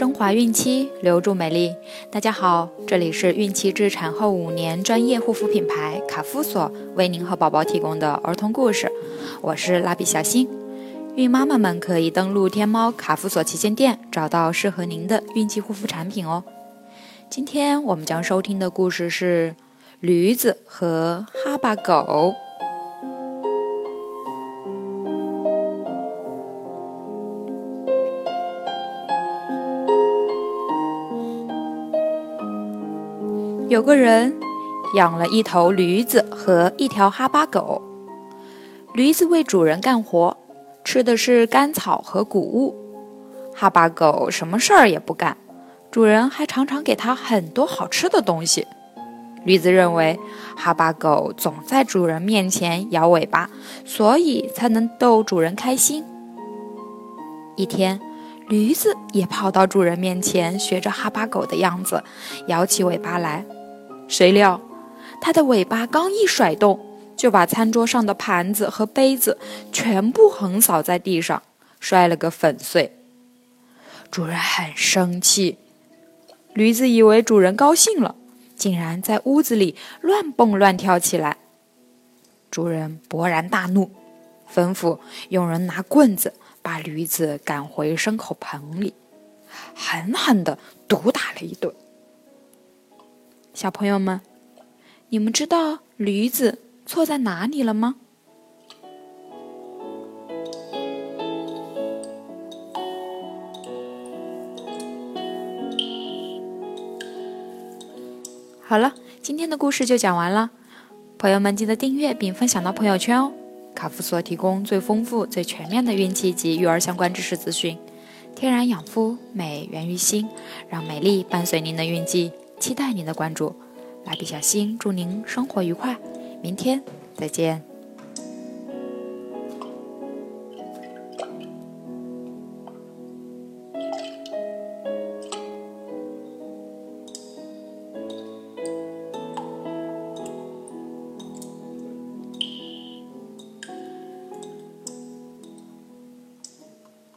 升华孕期，留住美丽。大家好，这里是孕期至产后五年专业护肤品牌卡夫索为您和宝宝提供的儿童故事，我是蜡笔小新。孕妈妈们可以登录天猫卡夫索旗舰店，找到适合您的孕期护肤产品哦。今天我们将收听的故事是驴子和哈巴狗。有个人养了一头驴子和一条哈巴狗。驴子为主人干活，吃的是干草和谷物；哈巴狗什么事儿也不干，主人还常常给它很多好吃的东西。驴子认为哈巴狗总在主人面前摇尾巴，所以才能逗主人开心。一天，驴子也跑到主人面前，学着哈巴狗的样子，摇起尾巴来。谁料，它的尾巴刚一甩动，就把餐桌上的盘子和杯子全部横扫在地上，摔了个粉碎。主人很生气，驴子以为主人高兴了，竟然在屋子里乱蹦乱跳起来。主人勃然大怒，吩咐佣人拿棍子把驴子赶回牲口棚里，狠狠地毒打了一顿。小朋友们，你们知道驴子错在哪里了吗？好了，今天的故事就讲完了。朋友们，记得订阅并分享到朋友圈哦。卡夫所提供最丰富、最全面的孕期及育儿相关知识资讯。天然养肤，美源于心，让美丽伴随您的孕期。期待您的关注，蜡笔小新祝您生活愉快，明天再见。